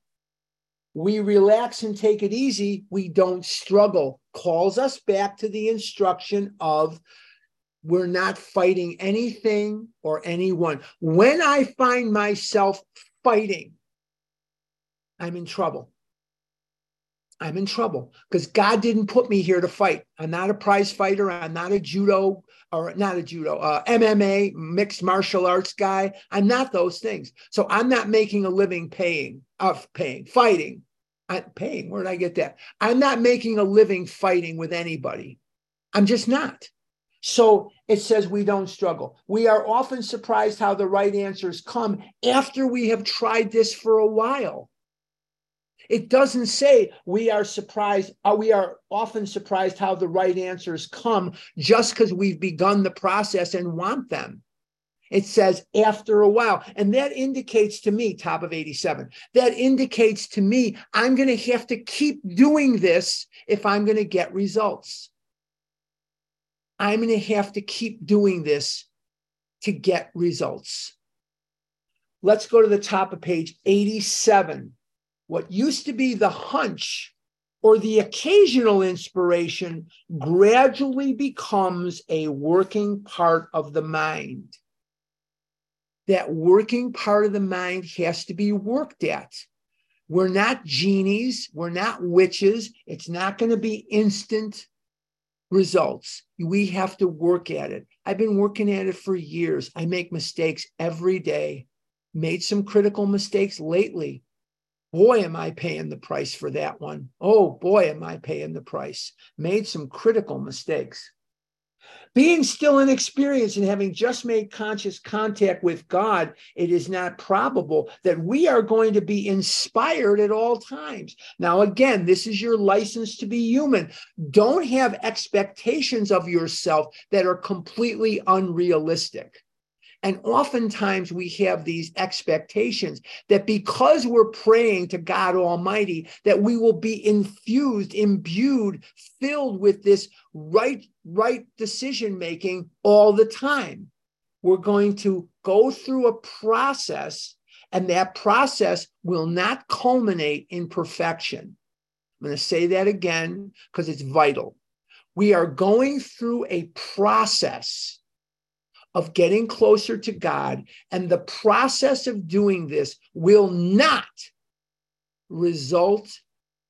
we relax and take it easy, we don't struggle. Calls us back to the instruction of we're not fighting anything or anyone. When I find myself fighting, I'm in trouble. I'm in trouble because God didn't put me here to fight. I'm not a prize fighter. I'm not a judo or not a judo, uh, MMA, mixed martial arts guy. I'm not those things. So I'm not making a living paying, of paying, fighting. I'm paying. Where did I get that? I'm not making a living fighting with anybody. I'm just not. So it says we don't struggle. We are often surprised how the right answers come after we have tried this for a while. It doesn't say we are surprised, uh, we are often surprised how the right answers come just because we've begun the process and want them. It says after a while. And that indicates to me, top of 87, that indicates to me I'm going to have to keep doing this if I'm going to get results. I'm going to have to keep doing this to get results. Let's go to the top of page 87 what used to be the hunch or the occasional inspiration gradually becomes a working part of the mind. That working part of the mind has to be worked at. We're not genies, we're not witches. It's not going to be instant results. We have to work at it. I've been working at it for years. I make mistakes every day. Made some critical mistakes lately Boy, am I paying the price for that one. Oh, boy, am I paying the price. Made some critical mistakes. Being still inexperienced and having just made conscious contact with God, it is not probable that we are going to be inspired at all times. Now, again, this is your license to be human. Don't have expectations of yourself that are completely unrealistic. And oftentimes we have these expectations that because we're praying to God Almighty, that we will be infused, imbued, filled with this right, right decision making all the time. We're going to go through a process, and that process will not culminate in perfection. I'm going to say that again because it's vital. We are going through a process of getting closer to God. And the process of doing this will not result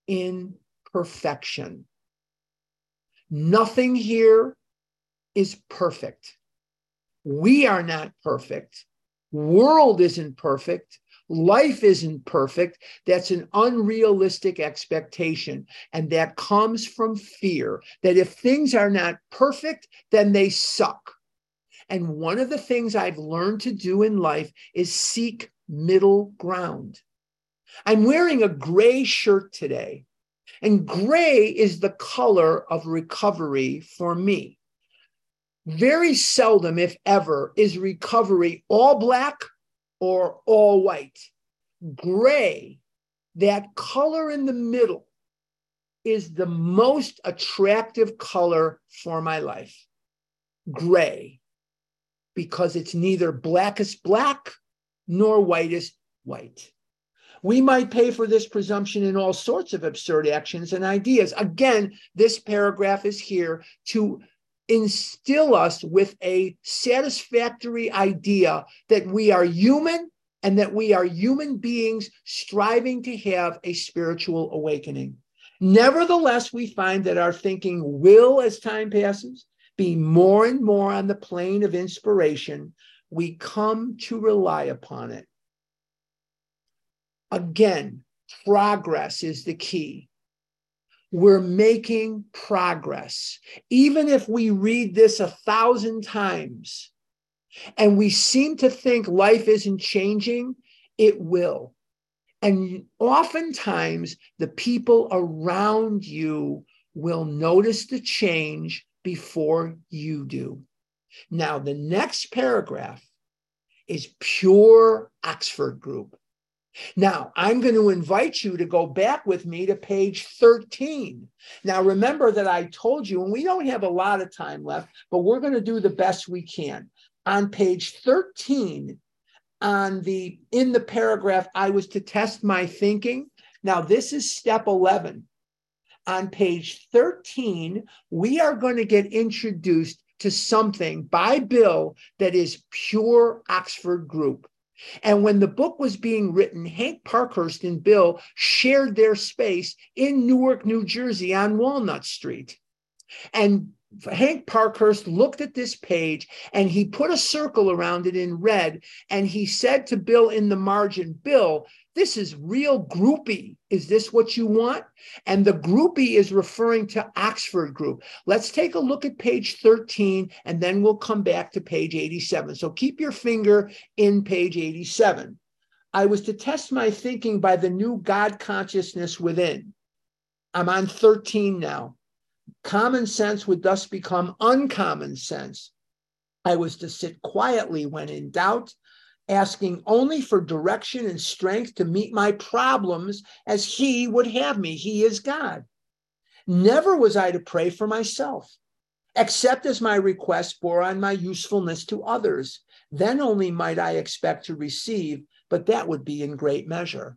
in perfection. Nothing here is perfect. We are not perfect. World isn't perfect. Life isn't perfect. That's an unrealistic expectation. And that comes from fear that if things are not perfect, then they suck. And one of the things I've learned to do in life is seek middle ground. I'm wearing a gray shirt today, and gray is the color of recovery for me. Very seldom, if ever, is recovery all black or all white. Gray, that color in the middle, is the most attractive color for my life. Gray because it's neither blackest black nor whitest white. We might pay for this presumption in all sorts of absurd actions and ideas. Again, this paragraph is here to instill us with a satisfactory idea that we are human and that we are human beings striving to have a spiritual awakening. Nevertheless, we find that our thinking will, as time passes, be more and more on the plane of inspiration, we come to rely upon it. Again, progress is the key. We're making progress. Even if we read this a thousand times and we seem to think life isn't changing, it will. And oftentimes, the people around you will notice the change before you do. Now, the next paragraph is pure Oxford group. Now, I'm going to invite you to go back with me to page 13. Now, remember that I told you, and we don't have a lot of time left, but we're going to do the best we can. On page 13, on the in the paragraph, I was to test my thinking. Now, this is step 11 on page 13, we are going to get introduced to something by Bill that is pure Oxford group. And when the book was being written, Hank Parkhurst and Bill shared their space in Newark, New Jersey on Walnut Street. And Hank Parkhurst looked at this page and he put a circle around it in red. And he said to Bill in the margin, Bill, this is real groupie. Is this what you want? And the groupie is referring to Oxford Group. Let's take a look at page 13 and then we'll come back to page 87. So keep your finger in page 87. I was to test my thinking by the new God consciousness within. I'm on 13 now. Common sense would thus become uncommon sense. I was to sit quietly when in doubt, asking only for direction and strength to meet my problems as He would have me. He is God. Never was I to pray for myself, except as my request bore on my usefulness to others. Then only might I expect to receive but that would be in great measure.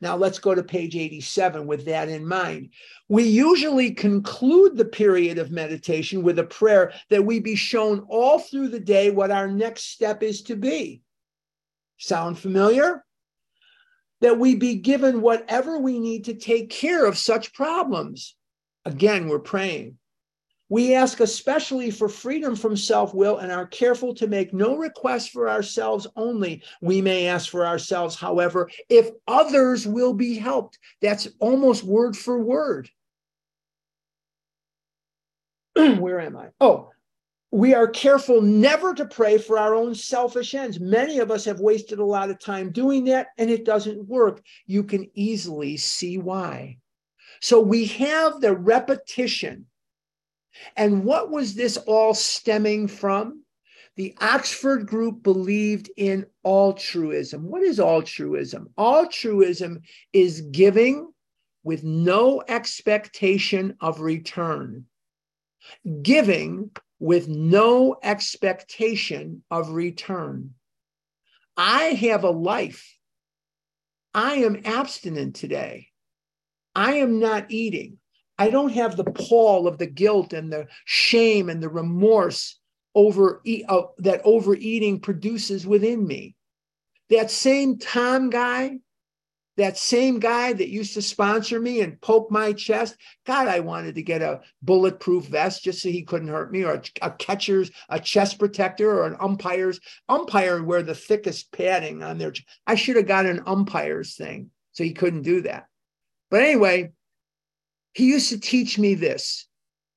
Now let's go to page 87 with that in mind. We usually conclude the period of meditation with a prayer that we be shown all through the day what our next step is to be. Sound familiar? That we be given whatever we need to take care of such problems. Again, we're praying. We ask especially for freedom from self will and are careful to make no request for ourselves only. We may ask for ourselves, however, if others will be helped. That's almost word for word. Where am I? Oh, we are careful never to pray for our own selfish ends. Many of us have wasted a lot of time doing that and it doesn't work. You can easily see why. So we have the repetition and what was this all stemming from? The Oxford group believed in altruism. What is altruism? Altruism is giving with no expectation of return. Giving with no expectation of return. I have a life. I am abstinent today. I am not eating. I don't have the pall of the guilt and the shame and the remorse over uh, that overeating produces within me. That same Tom guy, that same guy that used to sponsor me and poke my chest, God, I wanted to get a bulletproof vest just so he couldn't hurt me, or a, a catcher's, a chest protector, or an umpire's. Umpire wear the thickest padding on their. I should have got an umpire's thing, so he couldn't do that. But anyway, he used to teach me this.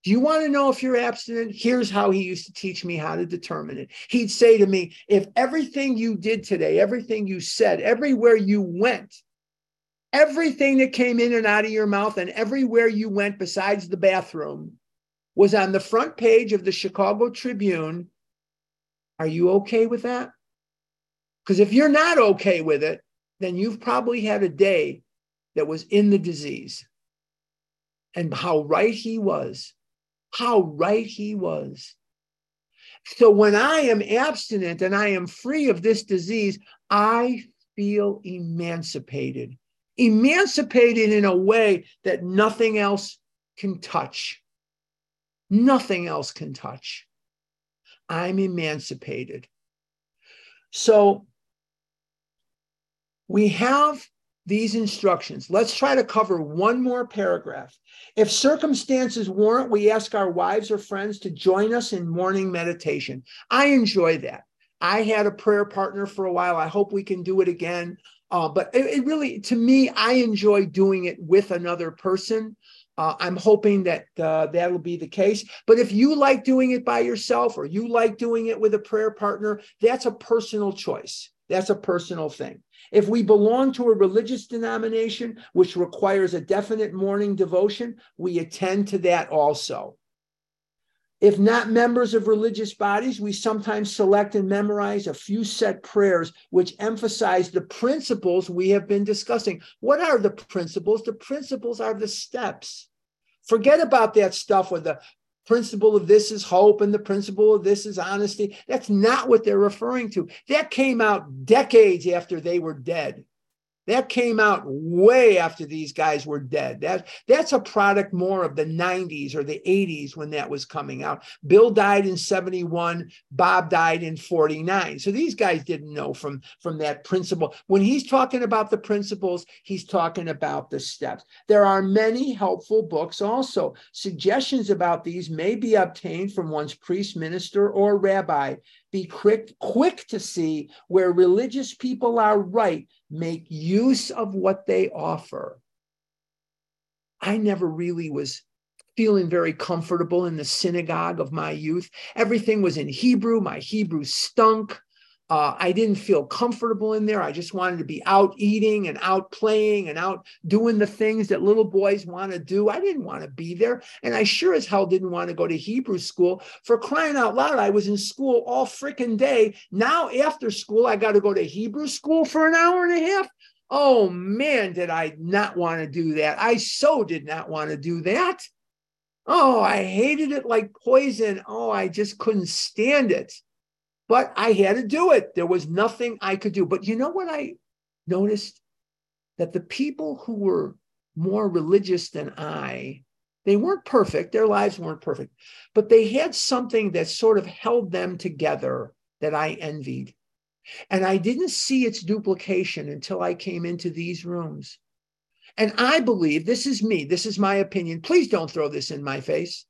Do you want to know if you're abstinent? Here's how he used to teach me how to determine it. He'd say to me, if everything you did today, everything you said, everywhere you went, everything that came in and out of your mouth and everywhere you went besides the bathroom was on the front page of the Chicago Tribune, are you okay with that? Because if you're not okay with it, then you've probably had a day that was in the disease and how right he was. How right he was. So when I am abstinent and I am free of this disease, I feel emancipated. Emancipated in a way that nothing else can touch. Nothing else can touch. I'm emancipated. So we have these instructions. Let's try to cover one more paragraph. If circumstances warrant, we ask our wives or friends to join us in morning meditation. I enjoy that. I had a prayer partner for a while. I hope we can do it again. Uh, but it, it, really, to me, I enjoy doing it with another person. Uh, I'm hoping that uh, that'll be the case. But if you like doing it by yourself or you like doing it with a prayer partner, that's a personal choice. That's a personal thing. If we belong to a religious denomination which requires a definite morning devotion, we attend to that also. If not members of religious bodies, we sometimes select and memorize a few set prayers which emphasize the principles we have been discussing. What are the principles? The principles are the steps. Forget about that stuff with the principle of this is hope and the principle of this is honesty. That's not what they're referring to. That came out decades after they were dead. That came out way after these guys were dead. That, that's a product more of the 90s or the 80s when that was coming out. Bill died in 71, Bob died in 49. So these guys didn't know from, from that principle. When he's talking about the principles, he's talking about the steps. There are many helpful books also. Suggestions about these may be obtained from one's priest, minister, or rabbi be quick, quick to see where religious people are right, make use of what they offer. I never really was feeling very comfortable in the synagogue of my youth. Everything was in Hebrew. My Hebrew stunk. Uh, I didn't feel comfortable in there. I just wanted to be out eating and out playing and out doing the things that little boys want to do. I didn't want to be there. And I sure as hell didn't want to go to Hebrew school for crying out loud. I was in school all freaking day. Now, after school, I got to go to Hebrew school for an hour and a half. Oh man, did I not want to do that? I so did not want to do that. Oh, I hated it like poison. Oh, I just couldn't stand it. But I had to do it. There was nothing I could do. But you know what I noticed? That the people who were more religious than I, they weren't perfect. Their lives weren't perfect, but they had something that sort of held them together that I envied. And I didn't see its duplication until I came into these rooms. And I believe this is me, this is my opinion. Please don't throw this in my face.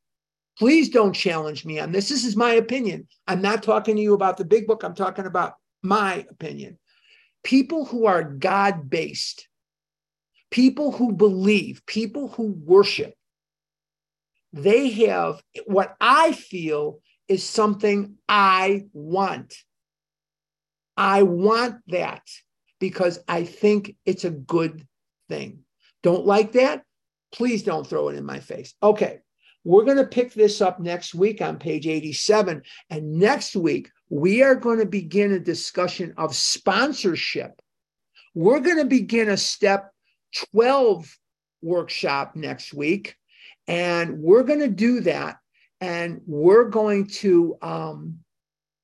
Please don't challenge me on this. This is my opinion. I'm not talking to you about the big book, I'm talking about my opinion. People who are God based, people who believe, people who worship, they have what I feel is something I want. I want that because I think it's a good thing. Don't like that? Please don't throw it in my face. Okay. We're going to pick this up next week on page 87. And next week, we are going to begin a discussion of sponsorship. We're going to begin a step 12 workshop next week. And we're going to do that. And we're going to um,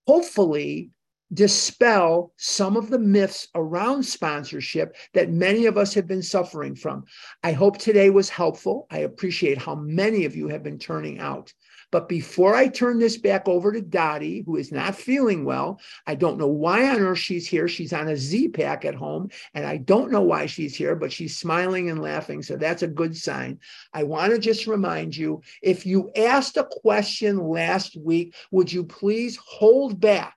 hopefully dispel some of the myths around sponsorship that many of us have been suffering from. I hope today was helpful. I appreciate how many of you have been turning out. But before I turn this back over to Dottie, who is not feeling well, I don't know why on earth she's here. She's on a Z-Pak at home, and I don't know why she's here, but she's smiling and laughing. So that's a good sign. I want to just remind you if you asked a question last week, would you please hold back?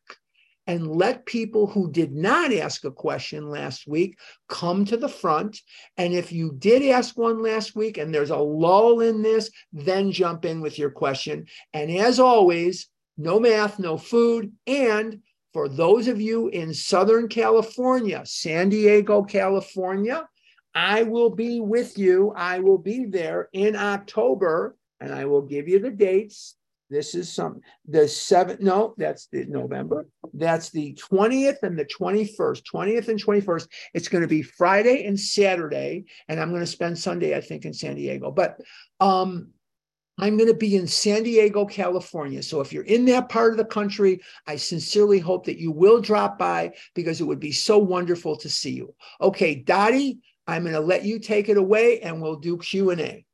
And let people who did not ask a question last week come to the front. And if you did ask one last week and there's a lull in this, then jump in with your question. And as always, no math, no food. And for those of you in Southern California, San Diego, California, I will be with you. I will be there in October and I will give you the dates this is some the seventh. No, that's the November. That's the 20th and the 21st. 20th and 21st. It's going to be Friday and Saturday, and I'm going to spend Sunday, I think, in San Diego. But um, I'm going to be in San Diego, California. So if you're in that part of the country, I sincerely hope that you will drop by because it would be so wonderful to see you. Okay, Dottie, I'm going to let you take it away and we'll do Q&A.